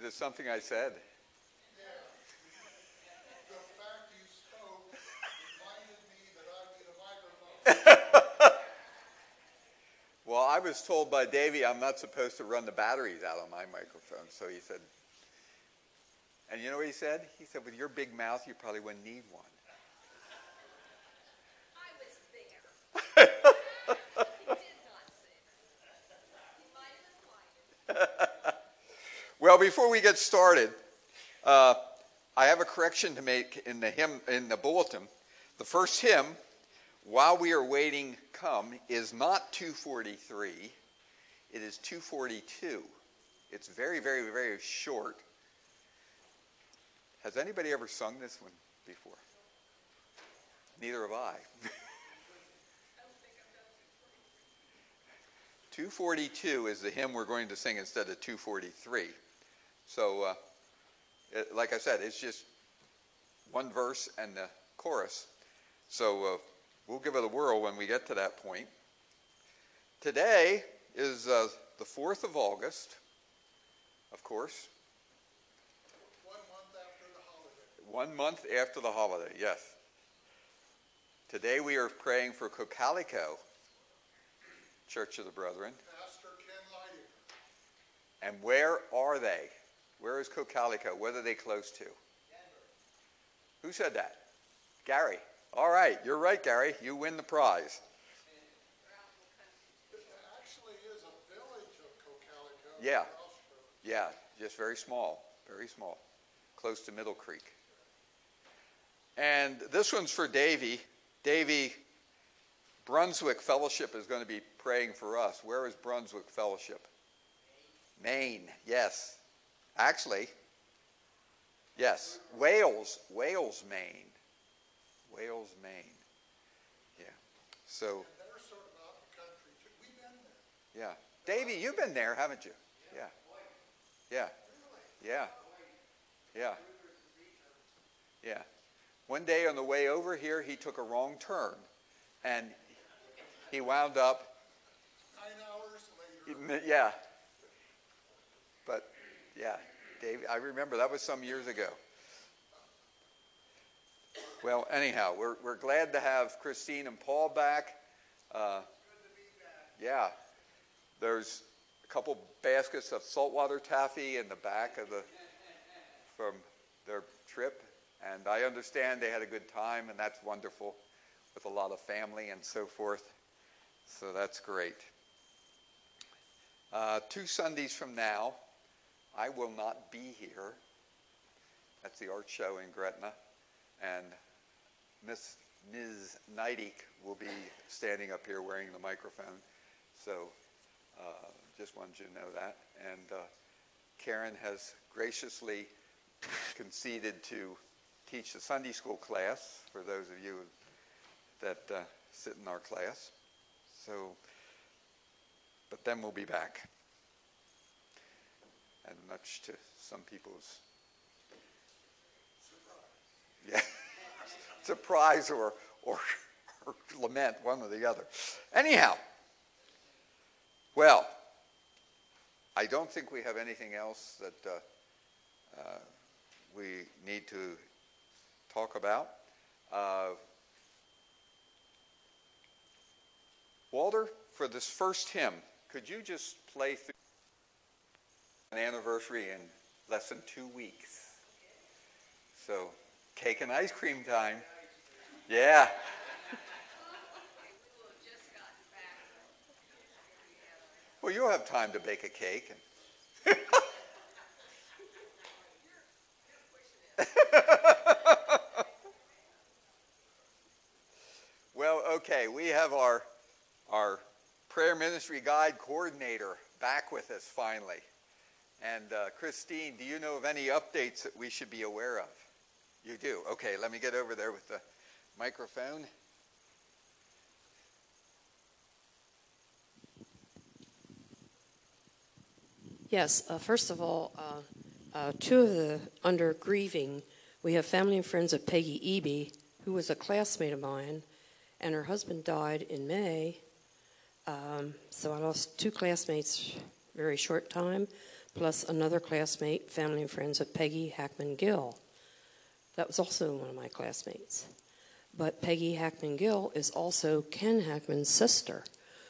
Is it something I said? The fact you spoke reminded me that I need a microphone. Well, I was told by Davey I'm not supposed to run the batteries out on my microphone. So he said, and you know what he said? He said, with your big mouth, you probably wouldn't need one. I was there. he did not say that. He might have implied it. Well, before we get started, uh, I have a correction to make in the hymn in the bulletin. The first hymn, "While We Are Waiting, Come," is not 243. It is 242. It's very, very, very short. Has anybody ever sung this one before? Neither have I. 242 is the hymn we're going to sing instead of 243. So, uh, it, like I said, it's just one verse and the chorus. So uh, we'll give it a whirl when we get to that point. Today is uh, the 4th of August, of course. One month after the holiday. One month after the holiday, yes. Today we are praying for Cocalico, Church of the Brethren. Pastor Ken Lighting. And where are they? Where is Cocalico? What are they close to? Who said that? Gary. All right, you're right, Gary. You win the prize. It actually is a village of Cocalico. Yeah. Yeah, just very small, very small, close to Middle Creek. And this one's for Davy. Davy, Brunswick Fellowship is going to be praying for us. Where is Brunswick Fellowship? Maine, yes. Actually, yes. Wales, Wales, Maine. Wales, Maine. Yeah. So, And sort of out in the country too. We've been there. yeah. Davy, you've been there, haven't you? Yeah. Yeah. Yeah. Yeah. Yeah. One day on the way over here, he took a wrong turn and he wound up, Nine hours later. yeah. But, yeah, Dave, I remember that was some years ago. Well, anyhow, we're, we're glad to have Christine and Paul back. Uh, yeah, there's a couple baskets of saltwater taffy in the back of the from their trip, and I understand they had a good time, and that's wonderful, with a lot of family and so forth. So that's great. Uh, two Sundays from now, I will not be here. That's the art show in Gretna, and Miss Ms. Neidig will be standing up here wearing the microphone. So uh, just wanted you to know that. And uh, Karen has graciously conceded to teach the Sunday school class for those of you that uh, sit in our class. So, but then we'll be back. And much to some people's yeah, surprise or, or, or lament, one or the other. Anyhow, well, I don't think we have anything else that uh, uh, we need to talk about. Uh, Walter, for this first hymn, could you just play through an anniversary in less than two weeks? So, cake and ice cream time. Yeah. Well, you'll have time to bake a cake. Well, okay, we have our our prayer ministry guide coordinator back with us finally. And uh, Christine, do you know of any updates that we should be aware of? You do. Okay, let me get over there with the microphone. Yes, uh, first of all, uh, uh, two of the under grieving, we have family and friends of Peggy Eby, who was a classmate of mine, and her husband died in May. Um, so I lost two classmates very short time. Plus another classmate, family and friends of Peggy Hackman Gill. That was also one of my classmates. But Peggy Hackman Gill is also Ken Hackman's sister.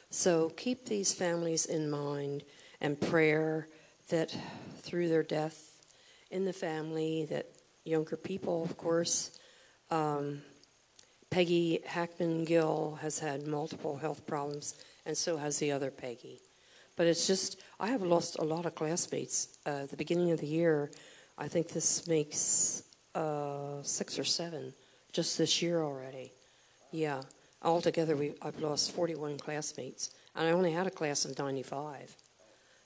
So keep these families in mind and prayer that through their death in the family, that younger people, of course, um, Peggy Hackman Gill has had multiple health problems, and so has the other Peggy. But it's just, I have lost a lot of classmates. Uh, at the beginning of the year, I think this makes uh, six or seven just this year already. Yeah, altogether, we, I've lost 41 classmates, and I only had a class of 95.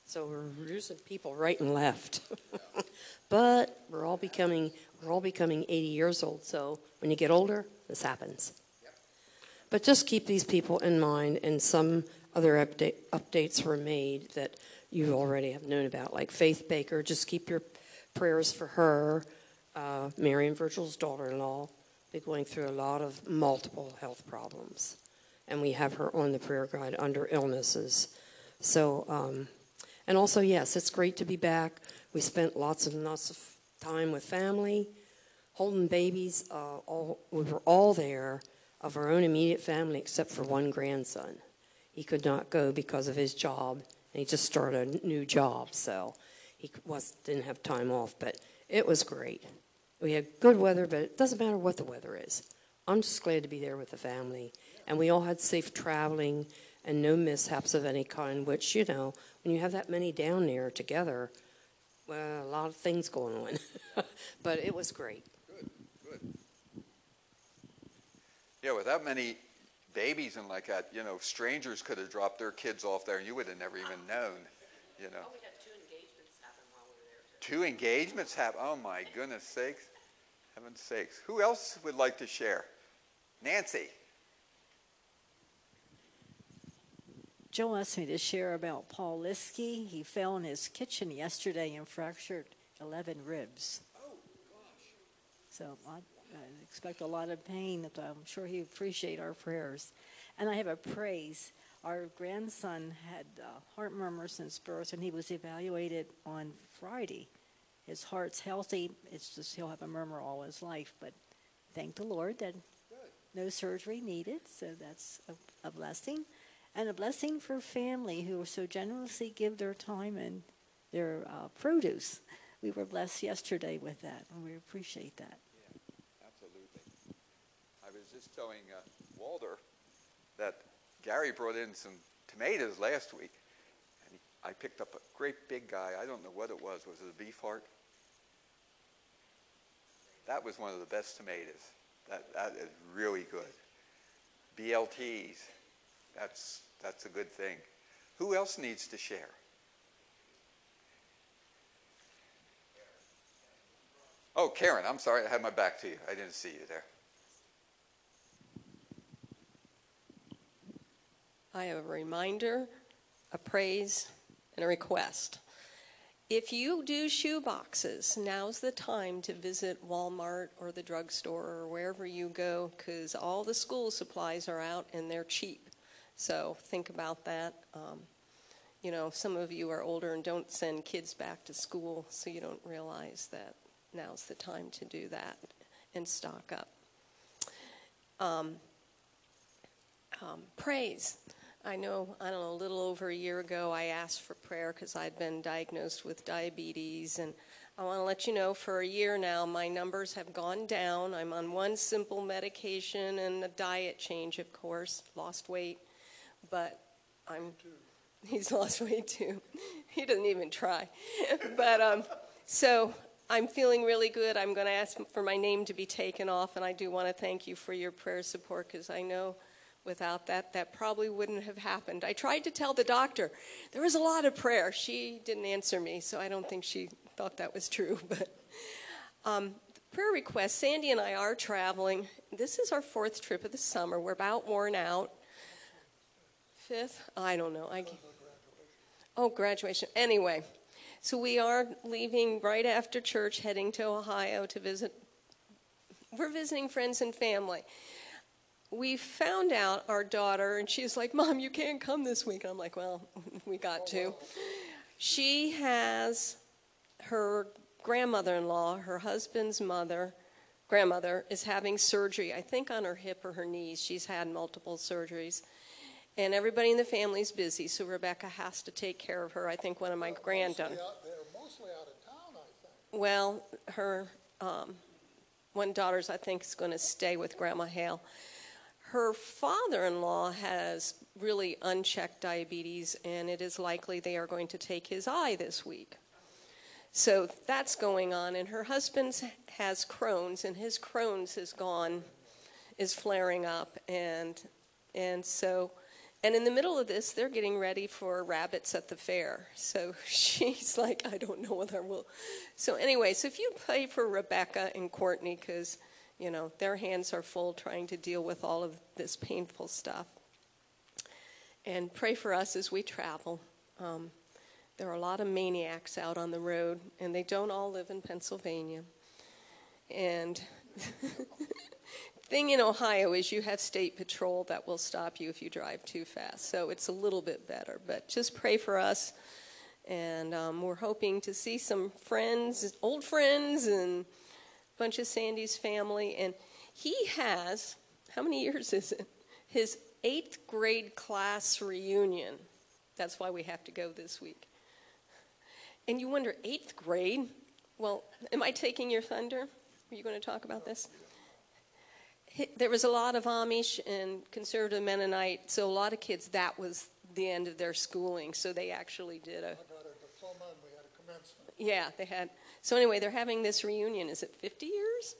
So we're losing people right and left. but we're all becoming we're all becoming 80 years old. So when you get older, this happens. But just keep these people in mind, and some other update, updates were made that you already have known about, like Faith Baker. Just keep your prayers for her, uh, Mary and Virgil's daughter-in-law. They're going through a lot of multiple health problems, and we have her on the prayer guide under illnesses. So, um, and also, yes, it's great to be back. We spent lots and lots of time with family, holding babies. Uh, all, we were all there of our own immediate family except for one grandson. He could not go because of his job, and he just started a new job, so he was, didn't have time off. But it was great. We had good weather, but it doesn't matter what the weather is. I'm just glad to be there with the family. And we all had safe traveling and no mishaps of any kind, which, you know, when you have that many down there together, well, a lot of things going on. but it was great. Good, good. Yeah, with that many babies and like that, you know, strangers could have dropped their kids off there and you would have never even known, you know. Oh, we had two engagements happen while we were there. Two engagements happen. Oh my goodness sakes. Heaven's sakes. Who else would like to share? Nancy. Joe asked me to share about Paul Liskey. He fell in his kitchen yesterday and fractured 11 ribs. Oh gosh. So I, I expect a lot of pain. But I'm sure he appreciate our prayers. And I have a praise. Our grandson had uh, heart murmurs since birth, and he was evaluated on Friday. His heart's healthy. It's just he'll have a murmur all his life. But thank the Lord that no surgery needed. So that's a, a blessing and a blessing for family who so generously give their time and their uh, produce. We were blessed yesterday with that, and we appreciate that. Was telling uh, Walter that Gary brought in some tomatoes last week, and I picked up a great big guy. I don't know what it was. Was it a beef heart? That was one of the best tomatoes. That, that is really good. BLTs. That's, that's a good thing. Who else needs to share? Oh, Karen, I'm sorry. I had my back to you. I didn't see you there. I have a reminder, a praise, and a request. If you do shoe boxes, now's the time to visit Walmart or the drugstore or wherever you go because all the school supplies are out and they're cheap. So think about that. Um, you know, some of you are older and don't send kids back to school, so you don't realize that now's the time to do that and stock up. Um, um, praise. I know, I don't know, a little over a year ago, I asked for prayer because I'd been diagnosed with diabetes. And I want to let you know for a year now, my numbers have gone down. I'm on one simple medication and a diet change, of course, lost weight. But I'm, he's lost weight too. he doesn't even try. but um, so I'm feeling really good. I'm going to ask for my name to be taken off. And I do want to thank you for your prayer support because I know Without that, that probably wouldn't have happened. I tried to tell the doctor there was a lot of prayer. She didn't answer me, so I don't think she thought that was true. But um, prayer request Sandy and I are traveling. This is our fourth trip of the summer. We're about worn out. Fifth? I don't know. I, oh, graduation. Anyway, so we are leaving right after church, heading to Ohio to visit. We're visiting friends and family we found out our daughter, and she's like, Mom, you can't come this week. I'm like, Well, we got to. She has her grandmother in law, her husband's mother, grandmother, is having surgery, I think on her hip or her knees. She's had multiple surgeries. And everybody in the family's busy, so Rebecca has to take care of her. I think one of my granddaughters. They're mostly out of town, I think. Well, her um, one daughter's, I think, is going to stay with Grandma Hale. Her father in law has really unchecked diabetes, and it is likely they are going to take his eye this week. So that's going on. And her husband has Crohn's, and his Crohn's is gone, is flaring up. And, and so, and in the middle of this, they're getting ready for rabbits at the fair. So she's like, I don't know whether we'll. So, anyway, so if you pray for Rebecca and Courtney, because, you know, their hands are full trying to deal with all of this painful stuff. And pray for us as we travel. Um, there are a lot of maniacs out on the road, and they don't all live in Pennsylvania. And thing in Ohio is you have state patrol that will stop you if you drive too fast. So it's a little bit better. But just pray for us. And um, we're hoping to see some friends, old friends, and bunch of Sandy's family. And he has, how many years is it? His eighth grade class reunion. That's why we have to go this week. And you wonder, eighth grade? Well, am I taking your thunder? Are you going to talk about this? There was a lot of Amish and conservative Mennonite, so a lot of kids, that was the end of their schooling. So they actually did a, I got a diploma and we had a commencement, yeah, they had. So anyway, they're having this reunion. Is it 50 years?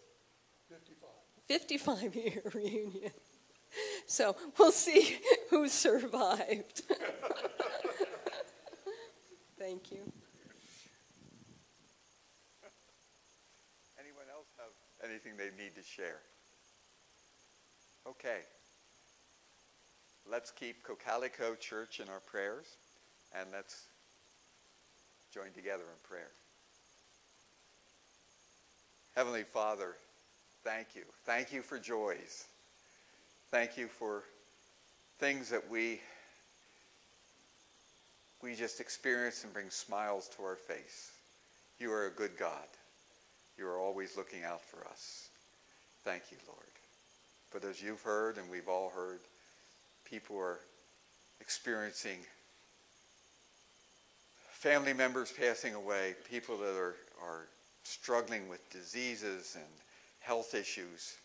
fifty-five. 55 year reunion. So we'll see who survived. Thank you. Anyone else have anything they need to share? Okay. Let's keep Cocalico Church in our prayers, and let's join together in prayer. Heavenly Father, thank you. Thank you for joys. Thank you for things that we we just experience and bring smiles to our face. You are a good God. You are always looking out for us. Thank you, Lord. But as you've heard and we've all heard, people are experiencing family members passing away, people that are, are struggling with diseases and health issues.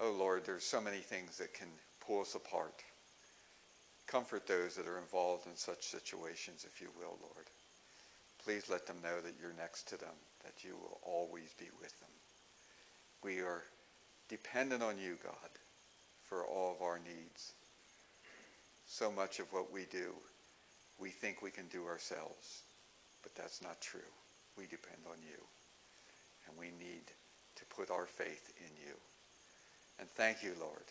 Oh Lord, there's so many things that can pull us apart. Comfort those that are involved in such situations, if you will, Lord. Please let them know that you're next to them, that you will always be with them. We are dependent on you, God, for all of our needs. So much of what we do, we think we can do ourselves, but that's not true. We depend on you, and we need to put our faith in you. And thank you, Lord.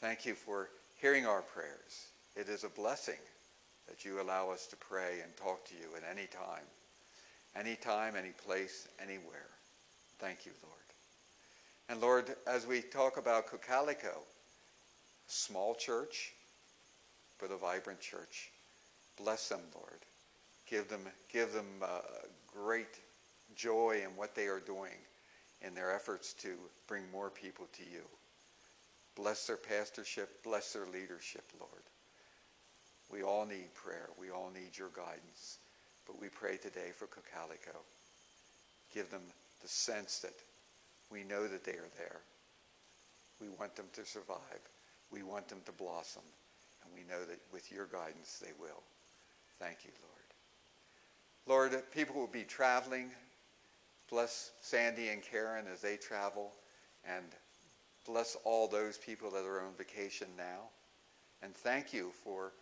Thank you for hearing our prayers. It is a blessing that you allow us to pray and talk to you at any time, any time, any place, anywhere. Thank you, Lord. And Lord, as we talk about Cocalico, small church, but a vibrant church, bless them, Lord. Give them, give them uh, great joy in what they are doing in their efforts to bring more people to you. Bless their pastorship, bless their leadership, Lord. We all need prayer. We all need your guidance. But we pray today for Cocalico. Give them the sense that we know that they are there. We want them to survive. We want them to blossom. And we know that with your guidance they will. Thank you, Lord. Lord, people will be traveling. Bless Sandy and Karen as they travel. And bless all those people that are on vacation now. And thank you for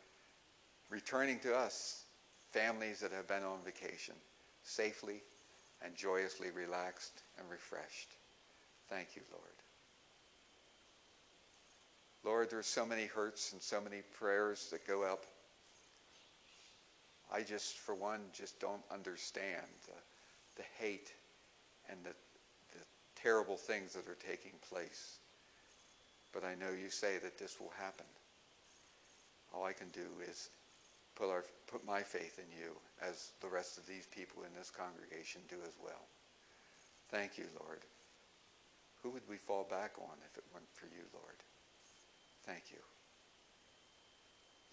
returning to us families that have been on vacation safely and joyously relaxed and refreshed. Thank you, Lord. Lord, there's so many hurts and so many prayers that go up. I just, for one, just don't understand the, the hate and the, the terrible things that are taking place. But I know you say that this will happen. All I can do is put, our, put my faith in you as the rest of these people in this congregation do as well. Thank you, Lord. Who would we fall back on if it weren't for you, Lord? Thank you.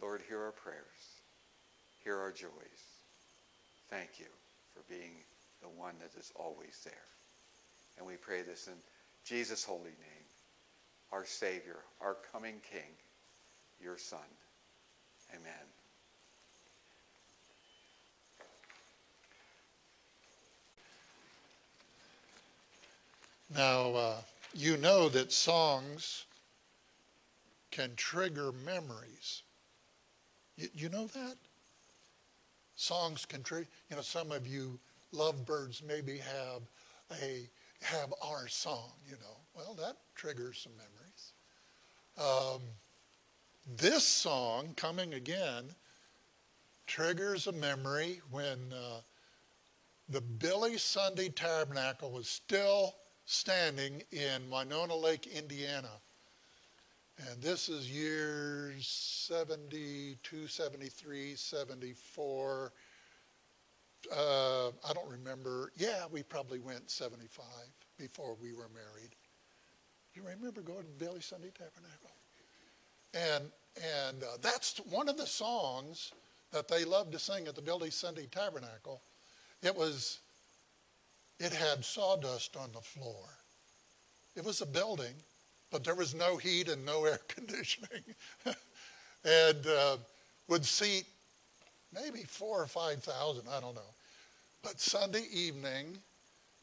Lord, hear our prayers. Hear our joys. Thank you for being the one that is always there. And we pray this in Jesus' holy name, our Savior, our coming King, your Son. Amen. Now, uh, you know that songs can trigger memories. You, you know that? Songs can trigger, you know, some of you lovebirds maybe have a, have our song, you know. Well, that triggers some memories. Um, this song, Coming Again, triggers a memory when uh, the Billy Sunday Tabernacle was still standing in Winona Lake, Indiana. And this is years 72, 73, 74. Uh, I don't remember. Yeah, we probably went 75 before we were married. You remember going to Billy Sunday Tabernacle? And, and uh, that's one of the songs that they loved to sing at the Billy Sunday Tabernacle. It was, it had sawdust on the floor. It was a building, but there was no heat and no air conditioning. and uh, would seat maybe four or 5,000, I don't know. But Sunday evening,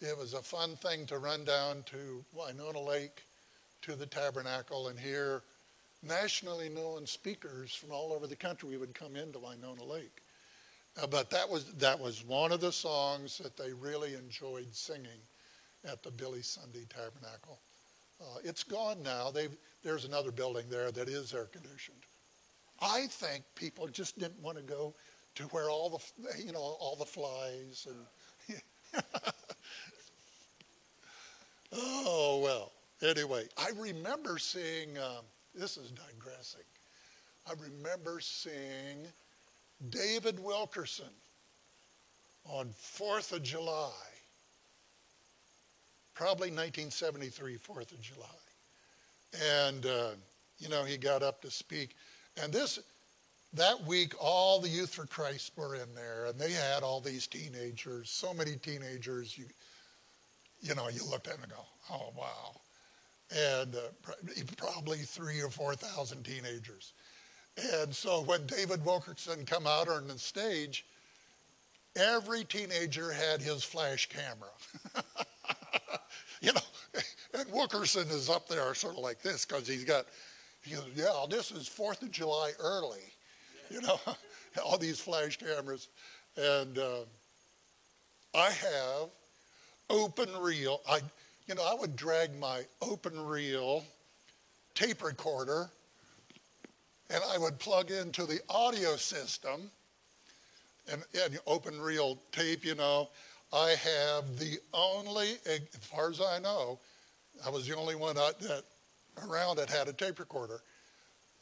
it was a fun thing to run down to Winona Lake to the tabernacle and hear nationally known speakers from all over the country would come into Winona Lake. Uh, but that was, that was one of the songs that they really enjoyed singing at the Billy Sunday Tabernacle. Uh, it's gone now. They've, there's another building there that is air conditioned. I think people just didn't want to go to where all the, you know, all the flies and. oh well. Anyway, I remember seeing. Um, this is digressing. I remember seeing David Wilkerson on 4th of July, probably 1973, 4th of July. And, uh, you know, he got up to speak. And this, that week, all the Youth for Christ were in there, and they had all these teenagers, so many teenagers. You, you know, you looked at them and go, oh, wow. And uh, probably three or 4,000 teenagers. And so when David Wilkerson come out on the stage, every teenager had his flash camera. you know, and Wilkerson is up there sort of like this because he's got, he goes, yeah, this is 4th of July early. You know, all these flash cameras. And uh, I have open reel. I, you know, I would drag my open reel tape recorder and I would plug into the audio system and, and open reel tape, you know. I have the only, as far as I know, I was the only one that around that had a tape recorder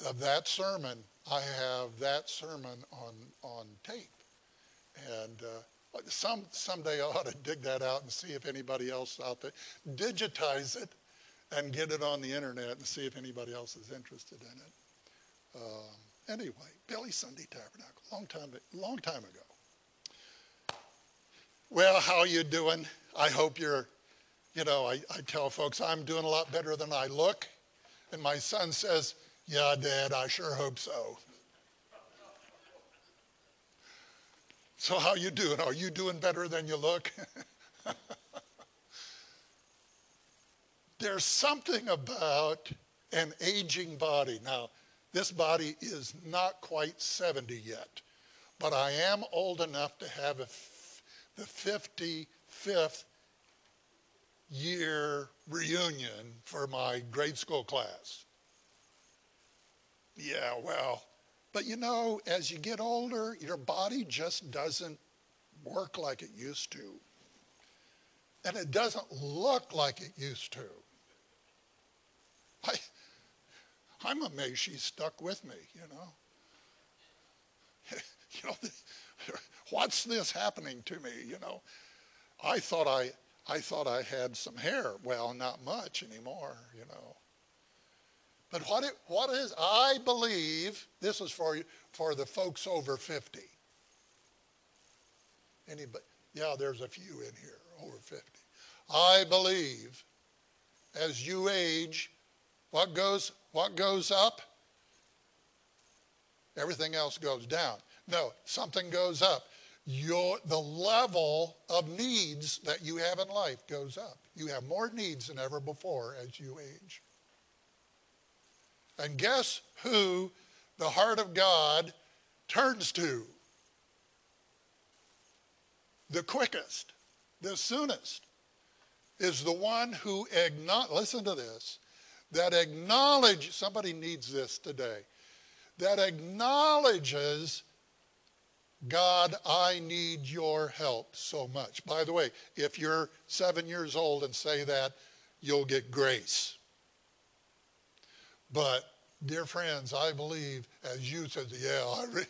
of that sermon. I have that sermon on on tape, and uh, some someday I ought to dig that out and see if anybody else out there digitize it and get it on the internet and see if anybody else is interested in it. Um, anyway, Billy Sunday Tabernacle, long time, long time ago. Well, how you doing? I hope you're, you know, I, I tell folks I'm doing a lot better than I look. And my son says, yeah, Dad, I sure hope so. So how you doing? Are you doing better than you look? There's something about an aging body. Now, this body is not quite 70 yet, but I am old enough to have the 55th year reunion for my grade school class. Yeah, well, but you know, as you get older, your body just doesn't work like it used to. And it doesn't look like it used to. I, I'm amazed she's stuck with me, you know. You know, what's this happening to me? You know, I thought I, I thought I had some hair. Well, not much anymore, you know. But what, it, what is, I believe, this is for, for the folks over 50. Anybody? Yeah, there's a few in here over 50. I believe as you age, what goes, what goes up? Everything else goes down. No, something goes up. Your, the level of needs that you have in life goes up. You have more needs than ever before as you age. And guess who the heart of God turns to? The quickest, the soonest, is the one who acknowledge, listen to this, that acknowledge, somebody needs this today, that acknowledges, God, I need your help so much. By the way, if you're seven years old and say that, you'll get grace. But, dear friends, I believe, as you said, yeah, I re,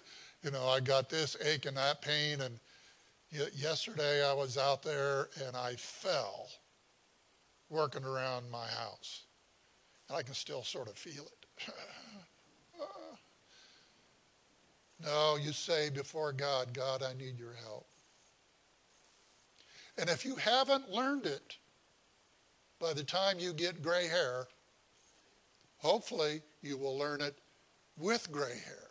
you know, I got this ache and that pain, and yesterday I was out there and I fell working around my house. And I can still sort of feel it. no, you say before God, God, I need your help. And if you haven't learned it, by the time you get gray hair, hopefully you will learn it with gray hair.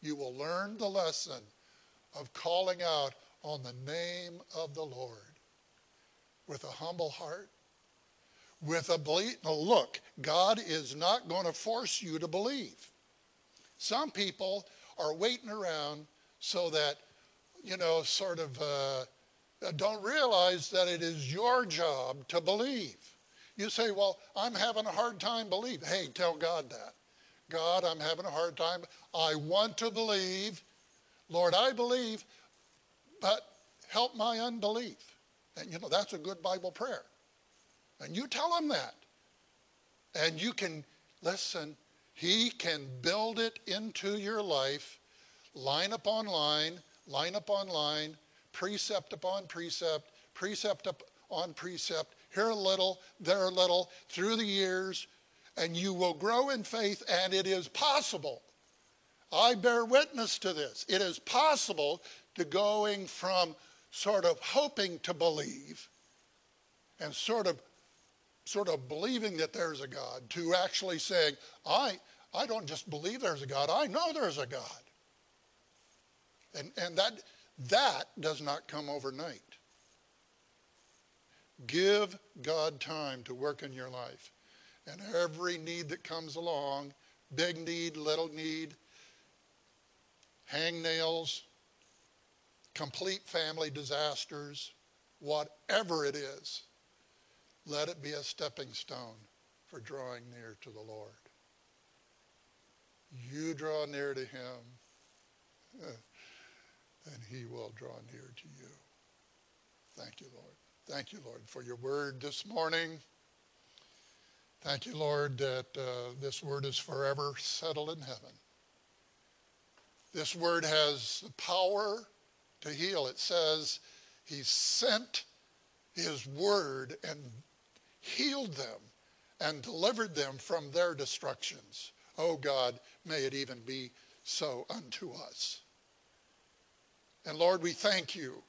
You will learn the lesson of calling out on the name of the Lord with a humble heart with a belief. Now, look, God is not going to force you to believe. Some people are waiting around so that, you know, sort of uh, don't realize that it is your job to believe. You say, well, I'm having a hard time believing. Hey, tell God that. God, I'm having a hard time. I want to believe. Lord, I believe, but help my unbelief. And, you know, that's a good Bible prayer. And you tell him that. And you can, listen, he can build it into your life, line upon line, line upon line, precept upon precept, precept upon precept, here a little, there a little, through the years, and you will grow in faith, and it is possible. I bear witness to this. It is possible to going from sort of hoping to believe and sort of sort of believing that there's a God to actually saying, I, I don't just believe there's a God, I know there's a God. And, and that, that does not come overnight. Give God time to work in your life. And every need that comes along, big need, little need, hangnails, complete family disasters, whatever it is, let it be a stepping stone for drawing near to the Lord. You draw near to him, and he will draw near to you. Thank you, Lord. Thank you, Lord, for your word this morning. Thank you, Lord, that uh, this word is forever settled in heaven. This word has the power to heal. It says he sent his word and healed them and delivered them from their destructions. Oh God, may it even be so unto us. And Lord, we thank you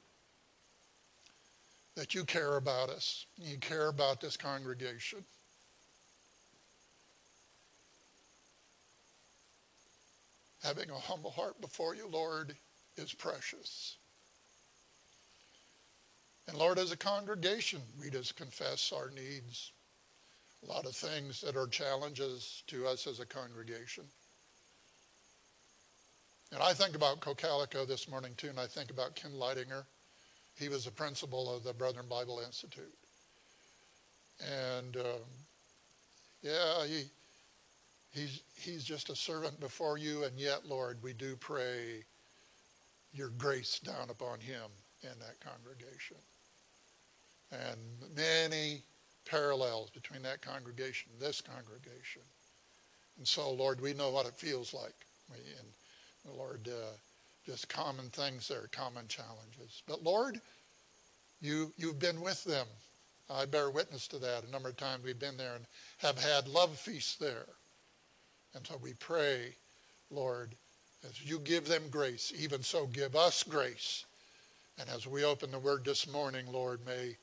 that you care about us. You care about this congregation. Having a humble heart before you, Lord, is precious. And Lord, as a congregation, we just confess our needs, a lot of things that are challenges to us as a congregation. And I think about Cocalico this morning too, and I think about Ken Leidinger. He was the principal of the Brethren Bible Institute. And um, yeah, he, he's, he's just a servant before you, and yet, Lord, we do pray your grace down upon him in that congregation and many parallels between that congregation and this congregation. And so, Lord, we know what it feels like. And Lord, uh, just common things there, common challenges. But Lord, you, you've been with them. I bear witness to that. A number of times we've been there and have had love feasts there. And so we pray, Lord, as you give them grace, even so give us grace. And as we open the word this morning, Lord, may,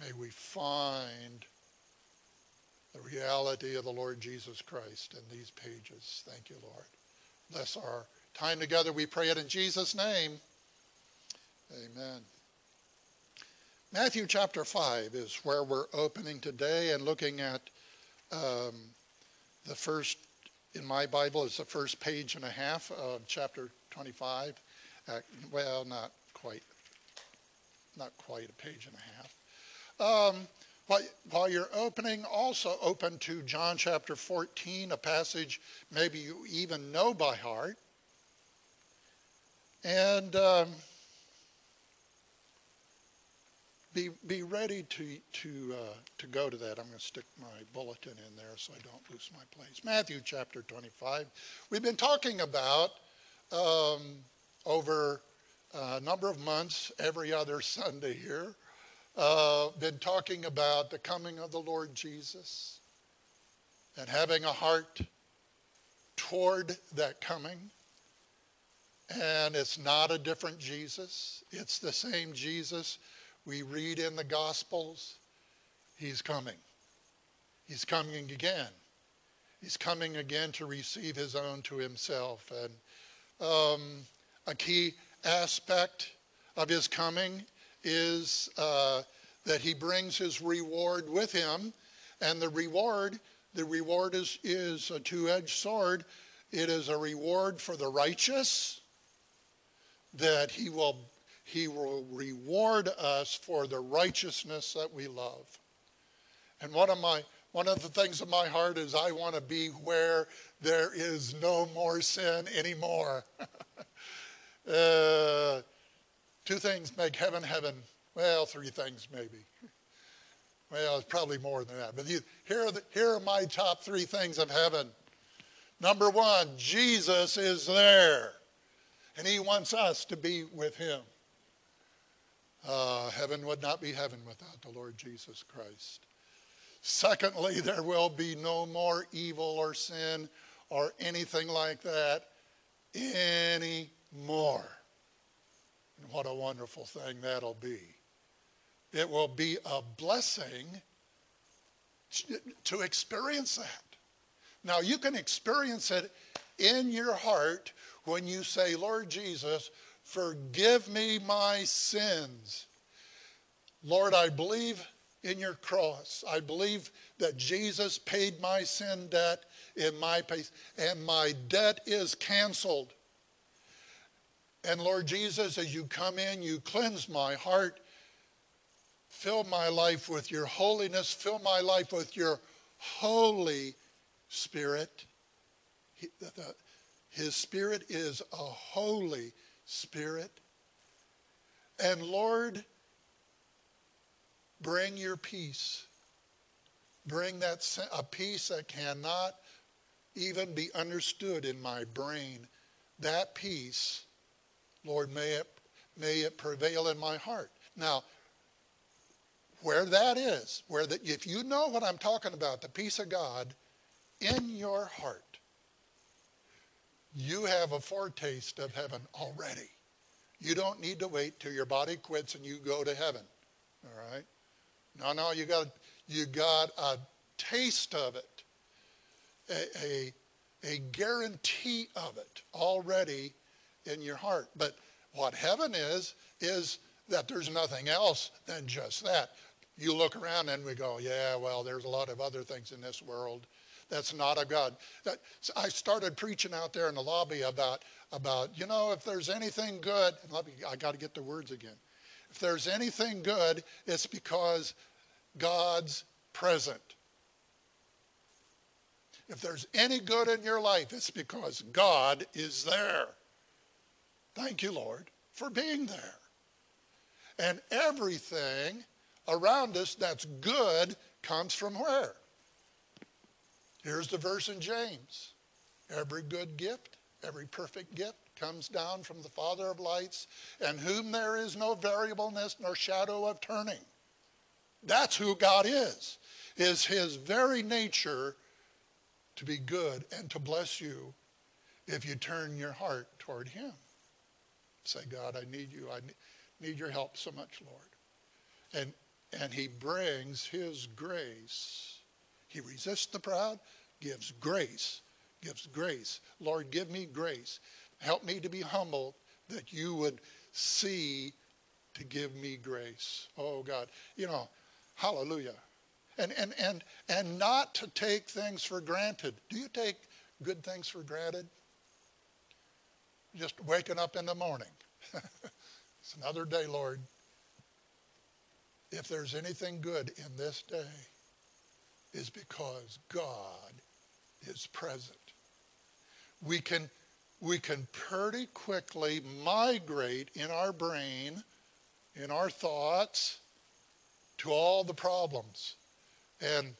may we find the reality of the Lord Jesus Christ in these pages. Thank you, Lord. Bless our time together. We pray it in Jesus' name. Amen. Matthew chapter 5 is where we're opening today and looking at um, the first, in my Bible, is the first page and a half of chapter 25. Uh, well, not quite, not quite a page and a half. Um, while, while you're opening, also open to John chapter 14, a passage maybe you even know by heart. And um, be, be ready to, to, uh, to go to that. I'm going to stick my bulletin in there so I don't lose my place. Matthew chapter 25. We've been talking about um, over a number of months, every other Sunday here, uh, been talking about the coming of the Lord Jesus and having a heart toward that coming. And it's not a different Jesus, it's the same Jesus we read in the Gospels. He's coming. He's coming again. He's coming again to receive his own to himself. And um, a key aspect of his coming is uh, that he brings his reward with him. And the reward, the reward is, is a two-edged sword. It is a reward for the righteous that he will, he will reward us for the righteousness that we love. And one of my one of the things of my heart is I want to be where there is no more sin anymore. uh, two things make heaven heaven. Well, three things maybe. Well, it's probably more than that. But you, here, are the, here are my top three things of heaven. Number one, Jesus is there, and he wants us to be with him. Uh, heaven would not be heaven without the Lord Jesus Christ. Secondly, there will be no more evil or sin or anything like that anymore. And what a wonderful thing that'll be. It will be a blessing to experience that. Now, you can experience it in your heart when you say, Lord Jesus, forgive me my sins. Lord, I believe in your cross. I believe that Jesus paid my sin debt in my place, and my debt is canceled. And Lord Jesus, as you come in, you cleanse my heart. Fill my life with your holiness. Fill my life with your Holy Spirit. His Spirit is a Holy Spirit. And Lord, bring your peace. Bring that a peace that cannot even be understood in my brain. That peace Lord, may it, may it prevail in my heart. Now, where that is, where that if you know what I'm talking about, the peace of God in your heart, you have a foretaste of heaven already. You don't need to wait till your body quits and you go to heaven. All right? No, no, you got you got a taste of it, a, a, a guarantee of it already in your heart. But what heaven is, is that there's nothing else than just that. You look around and we go, yeah, well, there's a lot of other things in this world that's not of God. That, so I started preaching out there in the lobby about, about you know, if there's anything good, Let me, I got to get the words again. If there's anything good, it's because God's present. If there's any good in your life, it's because God is there. Thank you, Lord, for being there. And everything around us that's good comes from where? Here's the verse in James every good gift, every perfect gift comes down from the Father of lights, and whom there is no variableness nor shadow of turning. That's who God is. Is his very nature to be good and to bless you if you turn your heart toward him. Say, God, I need you. I need your help so much, Lord. And and he brings his grace. He resists the proud, gives grace, gives grace. Lord, give me grace. Help me to be humble that you would see to give me grace. Oh God, you know, hallelujah. And and and and not to take things for granted. Do you take good things for granted? Just waking up in the morning. it's another day, Lord if there's anything good in this day, is because God is present. We can, we can pretty quickly migrate in our brain, in our thoughts, to all the problems. And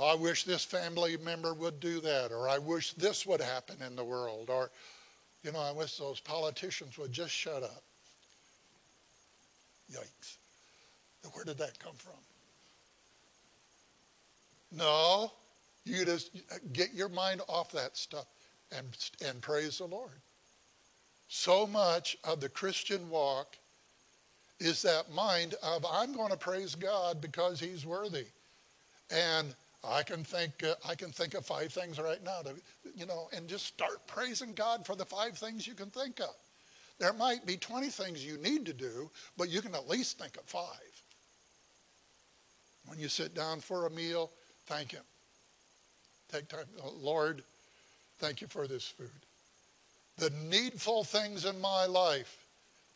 I wish this family member would do that, or I wish this would happen in the world, or, you know, I wish those politicians would just shut up. Yikes. Where did that come from? No, you just get your mind off that stuff and, and praise the Lord. So much of the Christian walk is that mind of I'm going to praise God because He's worthy, and I can think uh, I can think of five things right now to you know, and just start praising God for the five things you can think of. There might be 20 things you need to do, but you can at least think of five. When you sit down for a meal, thank Him. Take time. Oh, Lord, thank you for this food. The needful things in my life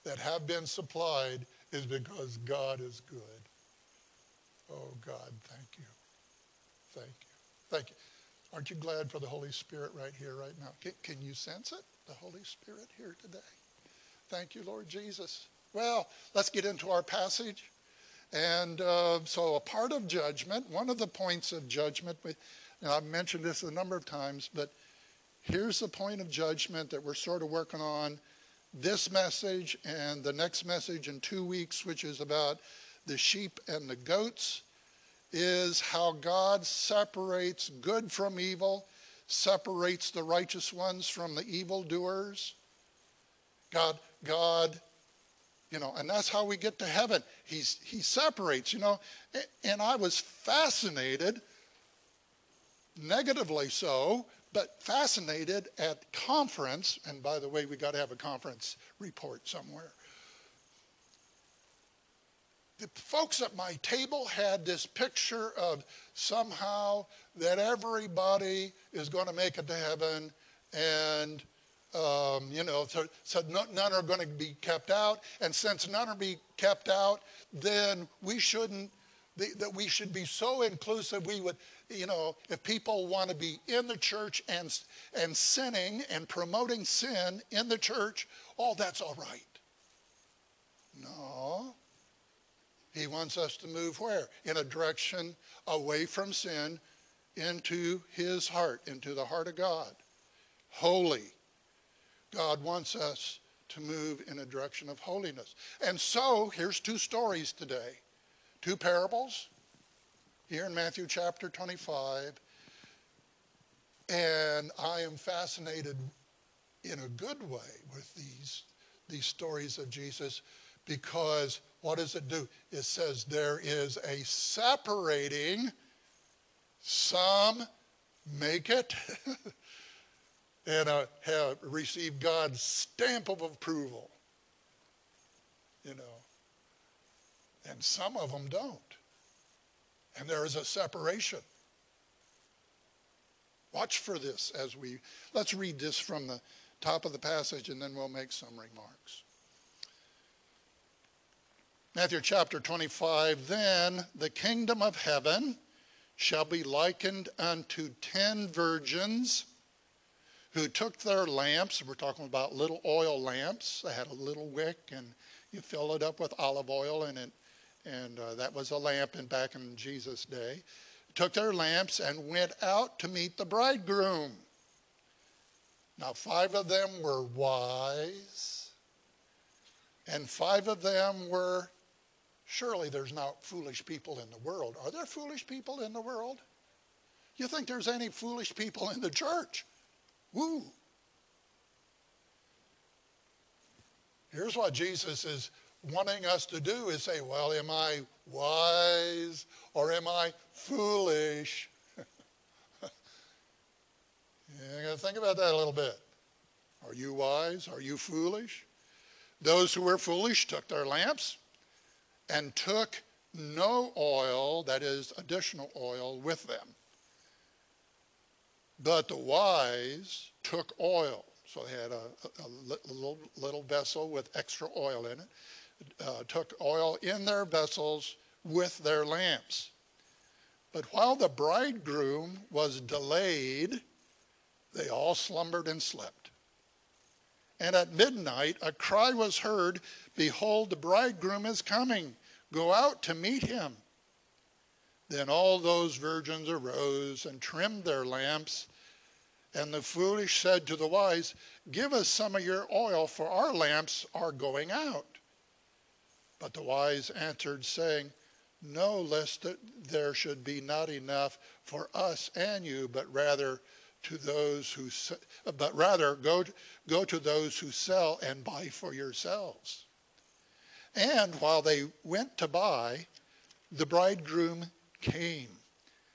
that have been supplied is because God is good. Oh, God, thank you. Thank you. Thank you. Aren't you glad for the Holy Spirit right here, right now? Can, can you sense it? The Holy Spirit here today. Thank you, Lord Jesus. Well, let's get into our passage. And uh, so, a part of judgment, one of the points of judgment, and I've mentioned this a number of times, but here's the point of judgment that we're sort of working on this message and the next message in two weeks, which is about the sheep and the goats, is how God separates good from evil, separates the righteous ones from the evildoers. God, God you know, and that's how we get to heaven. He's, he separates, you know. And I was fascinated, negatively so, but fascinated at conference. And by the way, we got to have a conference report somewhere. The folks at my table had this picture of somehow that everybody is going to make it to heaven and um, you know, so, so none are going to be kept out. And since none are be kept out, then we shouldn't, that we should be so inclusive. We would, you know, if people want to be in the church and, and sinning and promoting sin in the church, oh, that's all right. No. He wants us to move where? In a direction away from sin into his heart, into the heart of God. Holy God wants us to move in a direction of holiness. And so, here's two stories today two parables here in Matthew chapter 25. And I am fascinated in a good way with these, these stories of Jesus because what does it do? It says there is a separating, some make it. and uh, have received God's stamp of approval. You know, and some of them don't. And there is a separation. Watch for this as we, let's read this from the top of the passage and then we'll make some remarks. Matthew chapter 25 Then the kingdom of heaven shall be likened unto ten virgins who took their lamps, we're talking about little oil lamps, they had a little wick and you fill it up with olive oil in it, and uh, that was a lamp in, back in Jesus' day, took their lamps and went out to meet the bridegroom. Now, five of them were wise, and five of them were, surely there's not foolish people in the world. Are there foolish people in the world? You think there's any foolish people in the church? Woo! Here's what Jesus is wanting us to do is say, well, am I wise or am I foolish? you got to think about that a little bit. Are you wise? Are you foolish? Those who were foolish took their lamps and took no oil, that is, additional oil, with them. But the wise took oil. So they had a, a, little, little vessel with extra oil in it, uh, took oil in their vessels with their lamps. But while the bridegroom was delayed, they all slumbered and slept. And at midnight a cry was heard Behold, the bridegroom is coming. Go out to meet him. Then all those virgins arose and trimmed their lamps. And the foolish said to the wise, Give us some of your oil, for our lamps are going out. But the wise answered, saying, No, lest there should be not enough for us and you, but rather to those who, but rather go, go to those who sell and buy for yourselves. And while they went to buy, the bridegroom came,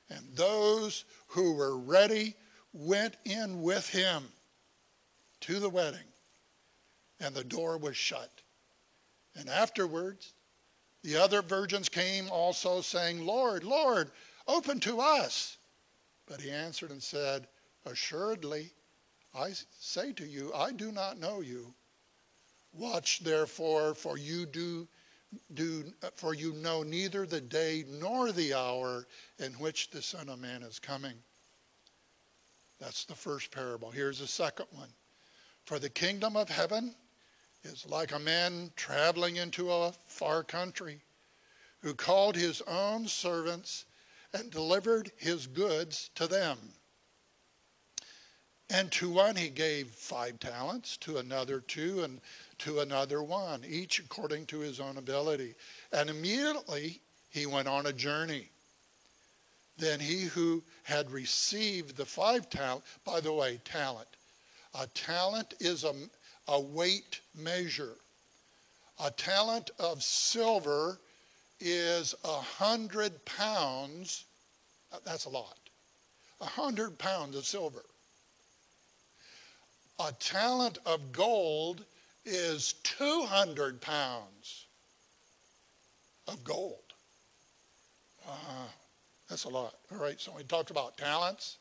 and those who were ready went in with him to the wedding, and the door was shut. And afterwards, the other virgins came also, saying, Lord, Lord, open to us. But he answered and said, Assuredly, I say to you, I do not know you. Watch therefore, for you do do for you know neither the day nor the hour in which the Son of Man is coming. That's the first parable. Here's the second one. For the kingdom of heaven is like a man traveling into a far country who called his own servants and delivered his goods to them. And to one he gave five talents, to another two, and to another one, each according to his own ability. And immediately he went on a journey. Then he who had received the five talent, by the way, talent. A talent is a, a weight measure. A talent of silver is a hundred pounds. That's a lot. A hundred pounds of silver. A talent of gold is 200 pounds of gold. Uh, that's a lot. All right, so we talked about talents.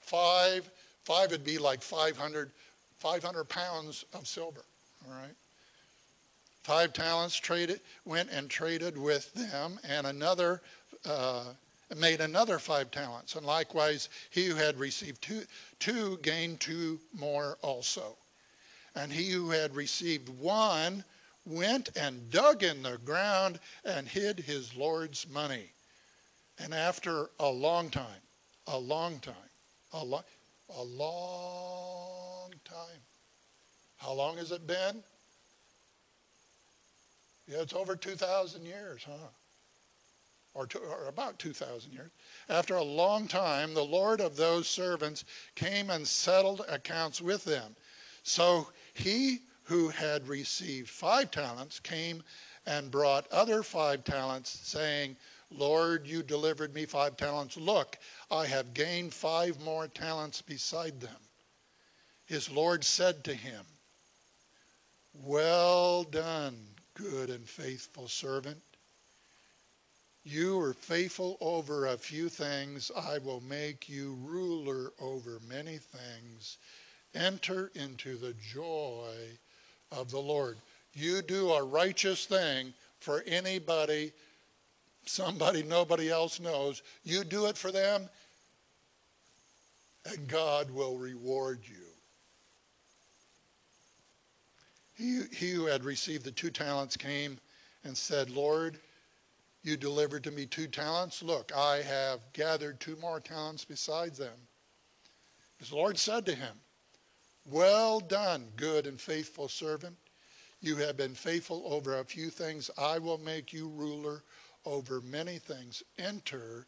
Five, five would be like 500, 500 pounds of silver. All right. Five talents traded, went and traded with them, and another uh, made another five talents. And likewise, he who had received two, two gained two more also. And he who had received one went and dug in the ground and hid his Lord's money. And after a long time, a long time, a, lo- a long time. How long has it been? Yeah, it's over 2,000 years, huh? Or, to, or about 2,000 years. After a long time, the Lord of those servants came and settled accounts with them. So he who had received five talents came and brought other five talents, saying, Lord, you delivered me five talents. Look, I have gained five more talents beside them. His Lord said to him, Well done, good and faithful servant. You are faithful over a few things. I will make you ruler over many things. Enter into the joy of the Lord. You do a righteous thing for anybody, somebody nobody else knows. You do it for them, and God will reward you. He, he who had received the two talents came and said, Lord, you delivered to me two talents. Look, I have gathered two more talents besides them. His Lord said to him, Well done, good and faithful servant. You have been faithful over a few things. I will make you ruler over many things. Enter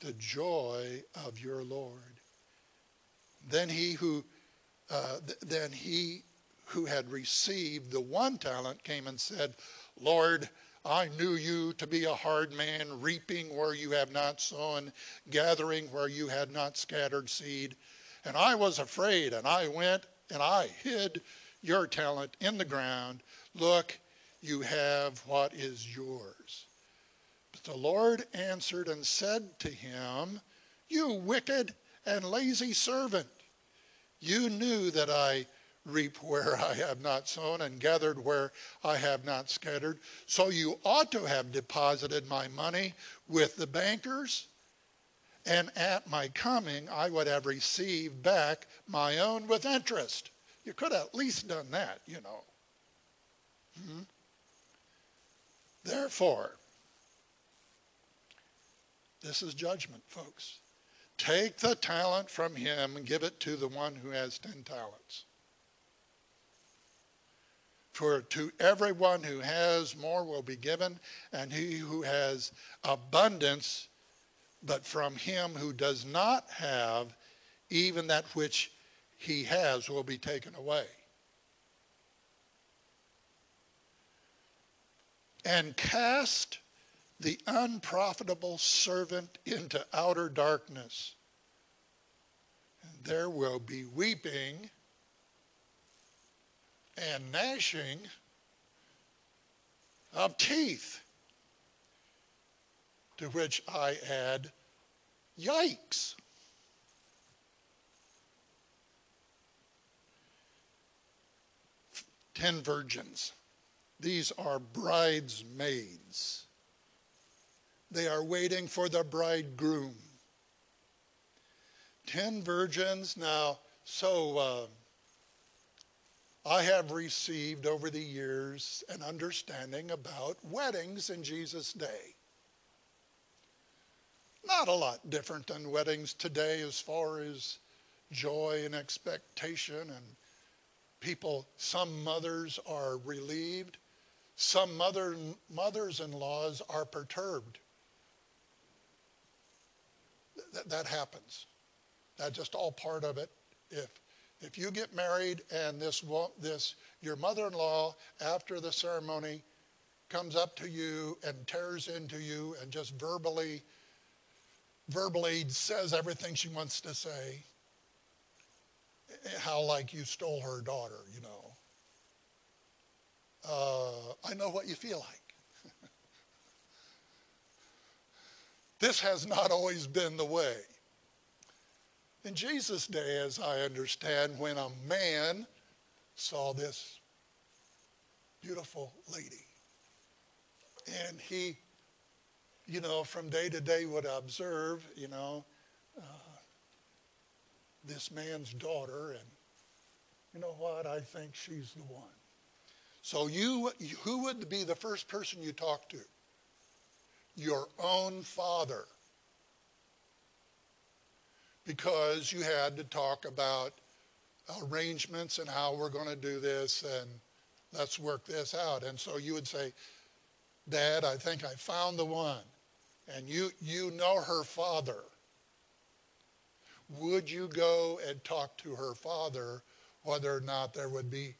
the joy of your Lord. Then he who uh, th- then he who had received the one talent came and said, Lord, I knew you to be a hard man, reaping where you have not sown, gathering where you had not scattered seed. And I was afraid, and I went and I hid your talent in the ground. Look, you have what is yours. But the Lord answered and said to him, You wicked and lazy servant, you knew that I reap where I have not sown and gathered where I have not scattered. So you ought to have deposited my money with the bankers, and at my coming I would have received back my own with interest. You could have at least done that, you know. Hmm? Therefore, this is judgment, folks. Take the talent from him and give it to the one who has ten talents. For to everyone who has more will be given, and he who has abundance, but from him who does not have, even that which he has will be taken away. And cast the unprofitable servant into outer darkness. And there will be weeping and gnashing of teeth. To which I add, yikes. Ten virgins. These are bridesmaids. They are waiting for the bridegroom. Ten virgins. Now, so uh, I have received over the years an understanding about weddings in Jesus' day. Not a lot different than weddings today as far as joy and expectation and people, some mothers are relieved, some mother, mothers-in-laws are perturbed. That, that happens. That's just all part of it. If if you get married and this this your mother-in-law after the ceremony comes up to you and tears into you and just verbally verbally says everything she wants to say how like you stole her daughter you know. Uh, i know what you feel like. This has not always been the way in Jesus' day, as I understand, when a man saw this beautiful lady, and he, you know, from day to day would observe, you know, uh, this man's daughter, and you know what? I think she's the one. So you, who would be the first person you talk to? Your own father because you had to talk about arrangements and how we're going to do this and let's work this out. And so you would say, Dad, I think I found the one. And you, you know her father. Would you go and talk to her father whether or not there would be,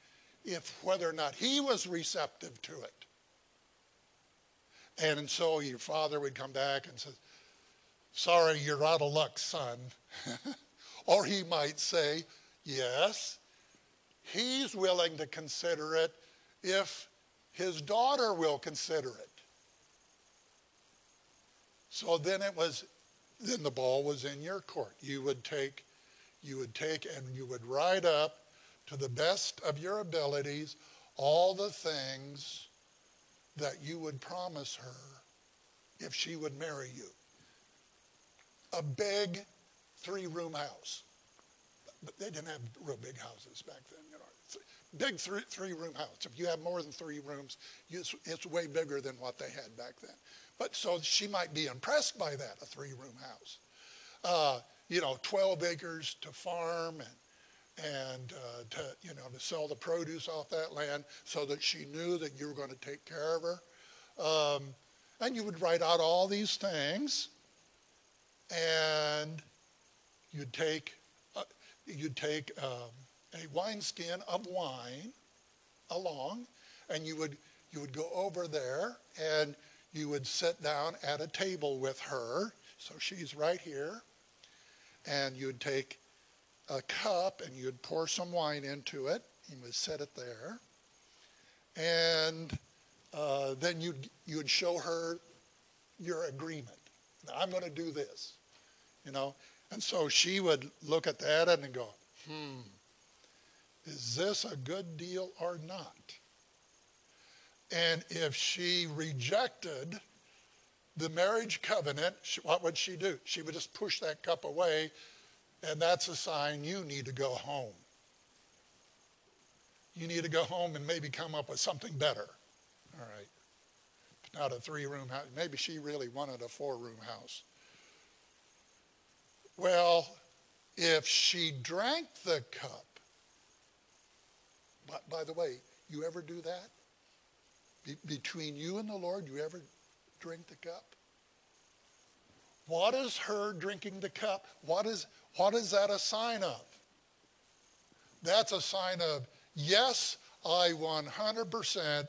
if whether or not he was receptive to it? And so your father would come back and say, Sorry, you're out of luck, son. or he might say, Yes, he's willing to consider it if his daughter will consider it. So then it was, then the ball was in your court. You would take, you would take and you would write up to the best of your abilities all the things that you would promise her if she would marry you a big three room house. But they didn't have real big houses back then, you know. Big three, three room house. If you have more than three rooms, it's, it's way bigger than what they had back then. But so she might be impressed by that, a three room house. Uh, you know, 12 acres to farm and and uh, to you know to sell the produce off that land so that she knew that you were going to take care of her um, and you would write out all these things and you'd take uh, you'd take um, a wineskin of wine along and you would you would go over there and you would sit down at a table with her so she's right here and you'd take a cup and you'd pour some wine into it. You would set it there. And uh, then you'd, you'd show her your agreement. Now, I'm going to do this, you know. And so she would look at that and go, hmm, is this a good deal or not? And if she rejected the marriage covenant, what would she do? She would just push that cup away and that's a sign you need to go home. You need to go home and maybe come up with something better. All right. Not a three room house. Maybe she really wanted a four room house. Well, if she drank the cup, by, by the way, you ever do that? Be, between you and the Lord, you ever drink the cup? What is her drinking the cup? What is, what is that a sign of? That's a sign of, yes, I 100%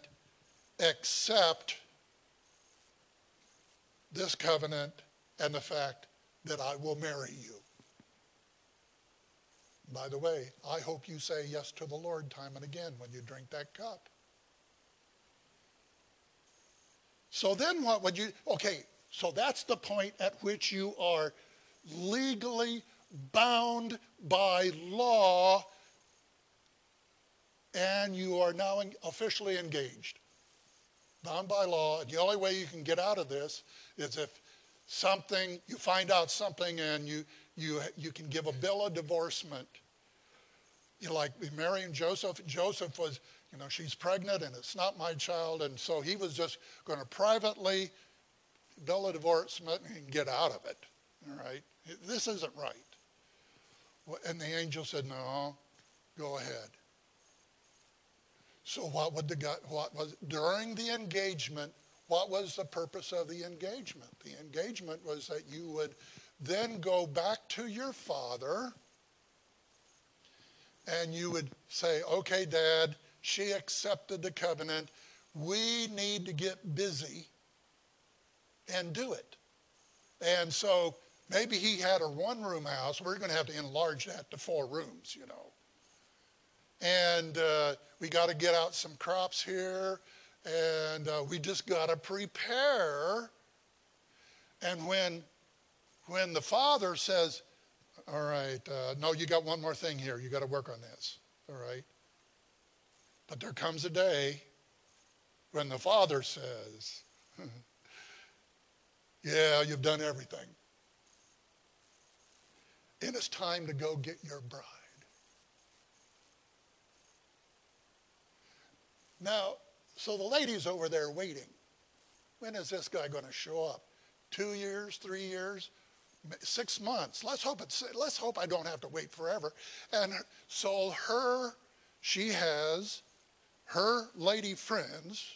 accept this covenant and the fact that I will marry you. By the way, I hope you say yes to the Lord time and again when you drink that cup. So then what would you, okay, so that's the point at which you are legally bound by law and you are now officially engaged. Bound by law, and the only way you can get out of this is if something, you find out something and you, you, you can give a bill of divorcement. You know, like Mary and Joseph, Joseph was, you know, she's pregnant and it's not my child, and so he was just going to privately bill of divorcement and get out of it. All right? This isn't right. And the angel said, No, go ahead. So what would the guy, what was during the engagement, what was the purpose of the engagement? The engagement was that you would then go back to your father and you would say, okay, dad, she accepted the covenant. We need to get busy and do it. And so maybe he had a one room house. We're going to have to enlarge that to four rooms, you know. And uh, we got to get out some crops here. And uh, we just got to prepare. And when, when the father says, all right, uh, no, you got one more thing here. You got to work on this. All right. But there comes a day when the father says, Yeah, you've done everything. And it's time to go get your bride. Now, so the lady's over there waiting. When is this guy going to show up? Two years, three years, six months. Let's hope it's. Let's hope I don't have to wait forever. And so her, she has her lady friends,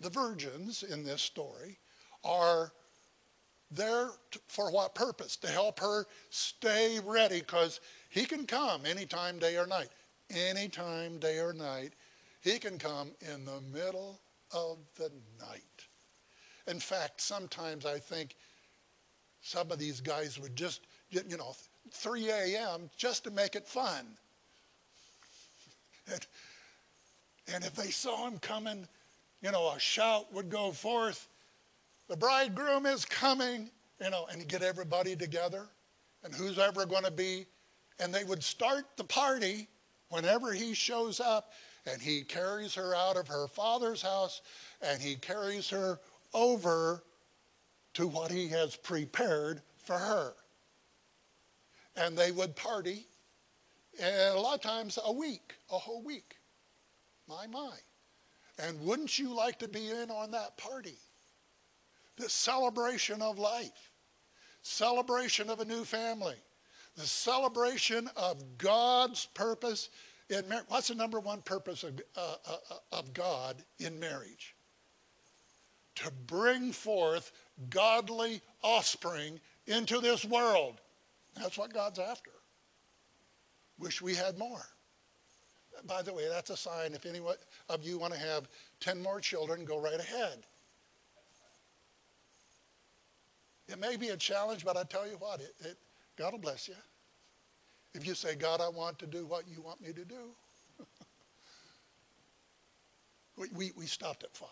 the virgins in this story, are there for what purpose? To help her stay ready because he can come anytime, day or night. Anytime, day or night, he can come in the middle of the night. In fact, sometimes I think some of these guys would just, you know, 3 a.m. just to make it fun. And, and if they saw him coming, you know, a shout would go forth the bridegroom is coming, you know, and get everybody together and who's ever going to be. And they would start the party whenever he shows up and he carries her out of her father's house and he carries her over to what he has prepared for her. And they would party, and a lot of times a week, a whole week. My, my. And wouldn't you like to be in on that party? the celebration of life, celebration of a new family, the celebration of God's purpose in marriage. What's the number one purpose of, uh, uh, of God in marriage? To bring forth godly offspring into this world. That's what God's after. Wish we had more. By the way, that's a sign if any of you want to have 10 more children, go right ahead. It may be a challenge, but I tell you what, it, it, God will bless you. If you say, God, I want to do what you want me to do. we, we, we, stopped at five.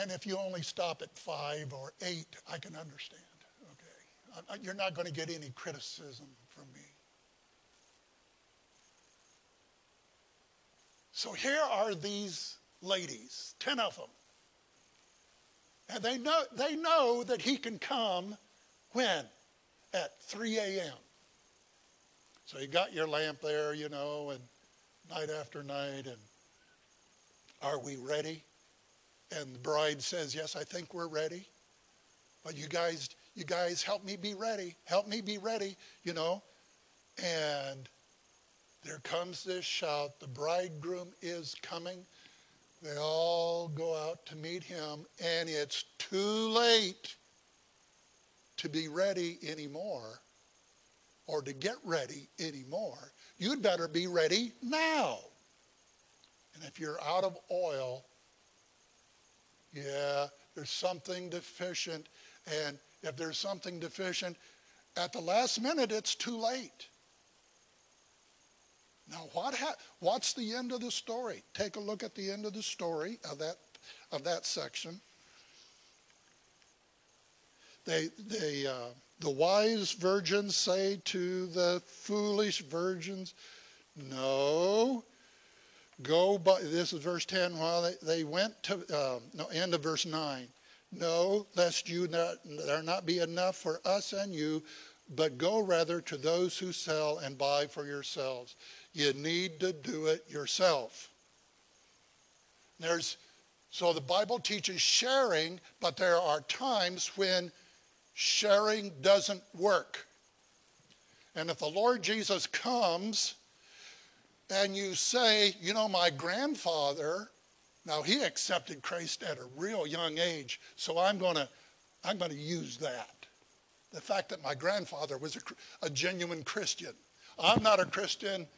And if you only stop at five or eight, I can understand. Okay, you're not going to get any criticism from me. So here are these ladies, ten of them, and they know they know that he can come when at 3 a.m. So you got your lamp there, you know, and night after night, and are we ready? And the bride says, Yes, I think we're ready. But you guys, you guys help me be ready. Help me be ready, you know. And there comes this shout, the bridegroom is coming. They all go out to meet him, and it's too late to be ready anymore or to get ready anymore. You'd better be ready now. And if you're out of oil, yeah, there's something deficient. And if there's something deficient, at the last minute, it's too late. Now, what ha- what's the end of the story? Take a look at the end of the story of that, of that section. They, they, uh, the wise virgins say to the foolish virgins, No, Go by, this is verse 10, while they, they went to, uh, no, end of verse 9. No, lest you not, there not be enough for us and you, but go rather to those who sell and buy for yourselves. You need to do it yourself. There's, so the Bible teaches sharing, but there are times when sharing doesn't work. And if the Lord Jesus comes, and you say, you know, my grandfather, now he accepted Christ at a real young age, so I'm going to I'm going to use that. The fact that my grandfather was a, a genuine Christian. I'm not a Christian.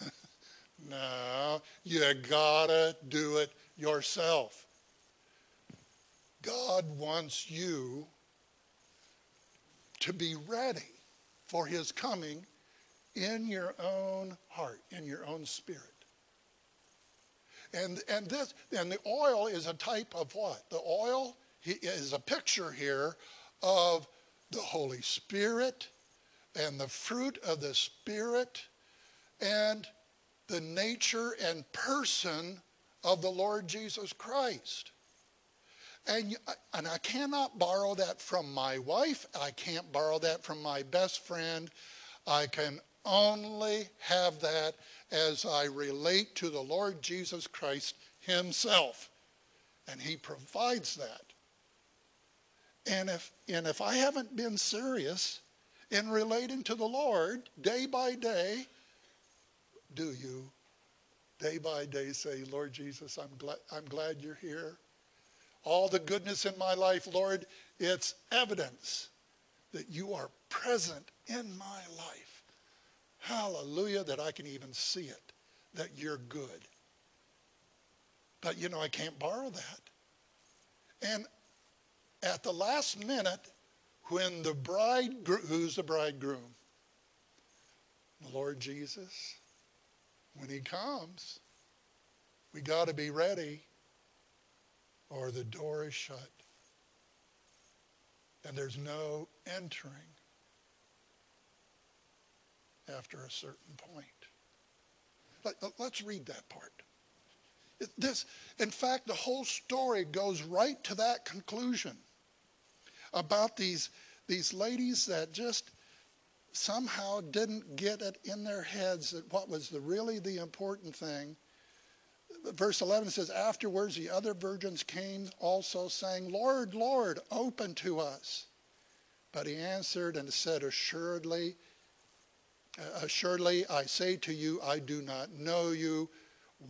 no, you gotta do it yourself. God wants you to be ready for his coming in your own heart, in your own spirit. And, and this and the oil is a type of what? The oil is a picture here of the Holy Spirit and the fruit of the Spirit and the nature and person of the Lord Jesus Christ. And, uh, and I cannot borrow that from my wife. I can't borrow that from my best friend. I can only have that as I relate to the Lord Jesus Christ himself. And he provides that. And if, and if I haven't been serious in relating to the Lord day by day, do you day by day say, Lord Jesus, I'm glad, I'm glad you're here. All the goodness in my life, Lord, it's evidence that you are present in my life. Hallelujah, that I can even see it, that you're good. But you know, I can't borrow that. And at the last minute, when the bride, who's the bridegroom? The Lord Jesus. When he comes, we got to be ready or the door is shut. And there's no entering after a certain point. Let, us read that part. This, in fact, the whole story goes right to that conclusion about these, these ladies that just somehow didn't get it in their heads that what was the, really the important thing. Verse 11 says, Afterwards the other virgins came also, saying, Lord, Lord, open to us. But he answered and said, Assuredly, assuredly, I say to you, I do not know you.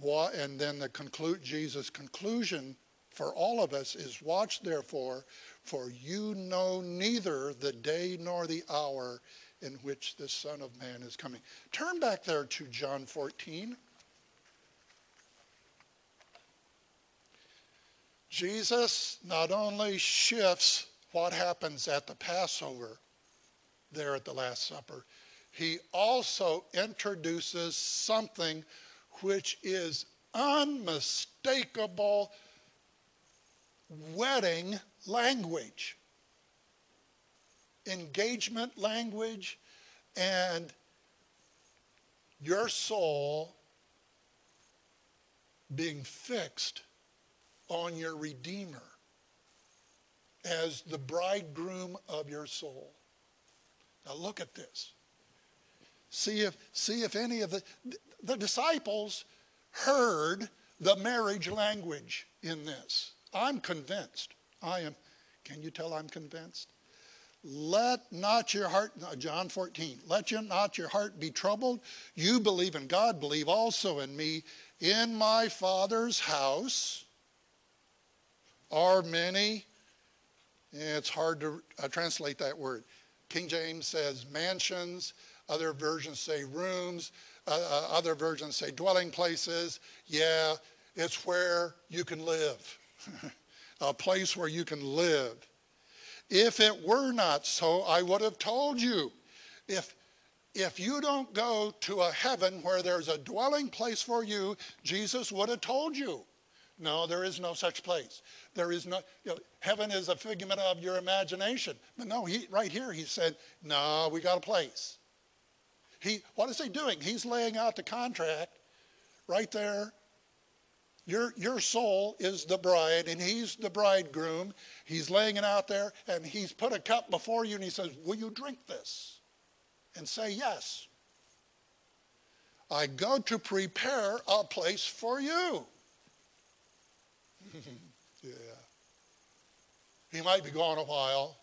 And then the conclude, Jesus' conclusion for all of us is, Watch therefore, for you know neither the day nor the hour in which the Son of Man is coming. Turn back there to John 14. Jesus not only shifts what happens at the Passover there at the Last Supper, he also introduces something which is unmistakable wedding language, engagement language, and your soul being fixed on your Redeemer as the bridegroom of your soul. Now look at this. See if, see if any of the, the disciples heard the marriage language in this. I'm convinced. I am. Can you tell I'm convinced? Let not your heart, John 14, let your, not your heart be troubled. You believe in God, believe also in me. In my Father's house are many, it's hard to uh, translate that word. King James says mansions, other versions say rooms, uh, uh, other versions say dwelling places. Yeah, it's where you can live, a place where you can live. If it were not so, I would have told you. If, if you don't go to a heaven where there's a dwelling place for you, Jesus would have told you. No, there is no such place. There is no, you know, heaven is a figment of your imagination. But no, he, right here he said, no, we got a place. He, what is he doing? He's laying out the contract right there. Your, your soul is the bride, and he's the bridegroom. He's laying it out there, and he's put a cup before you, and he says, Will you drink this? And say yes. I go to prepare a place for you. yeah. He might be gone a while.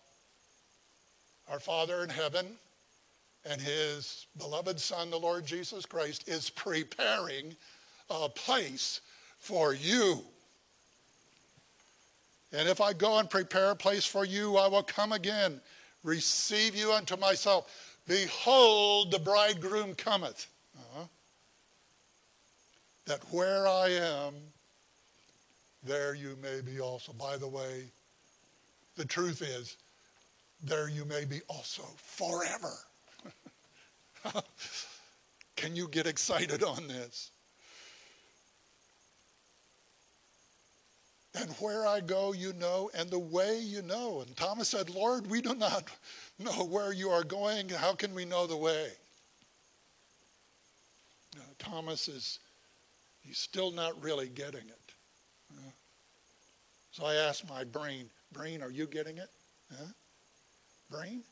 Our Father in heaven and his beloved Son, the Lord Jesus Christ, is preparing a place for you. And if I go and prepare a place for you, I will come again, receive you unto myself. Behold, the bridegroom cometh. Uh-huh. That where I am, there you may be also. By the way, the truth is, there you may be also forever. Can you get excited on this? And where I go, you know, and the way you know. And Thomas said, Lord, we do not know where you are going. How can we know the way? Now, Thomas is, he's still not really getting it. So I asked my brain, brain, are you getting it? Huh? Brain?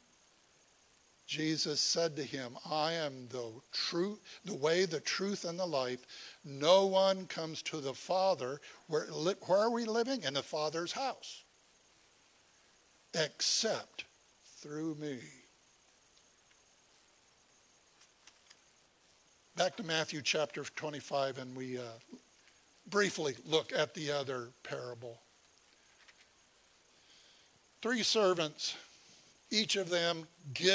Jesus said to him, I am the truth, the way, the truth, and the life. No one comes to the Father. Where, where are we living? In the Father's house. Except through me. Back to Matthew chapter 25, and we uh, briefly look at the other parable. Three servants, each of them give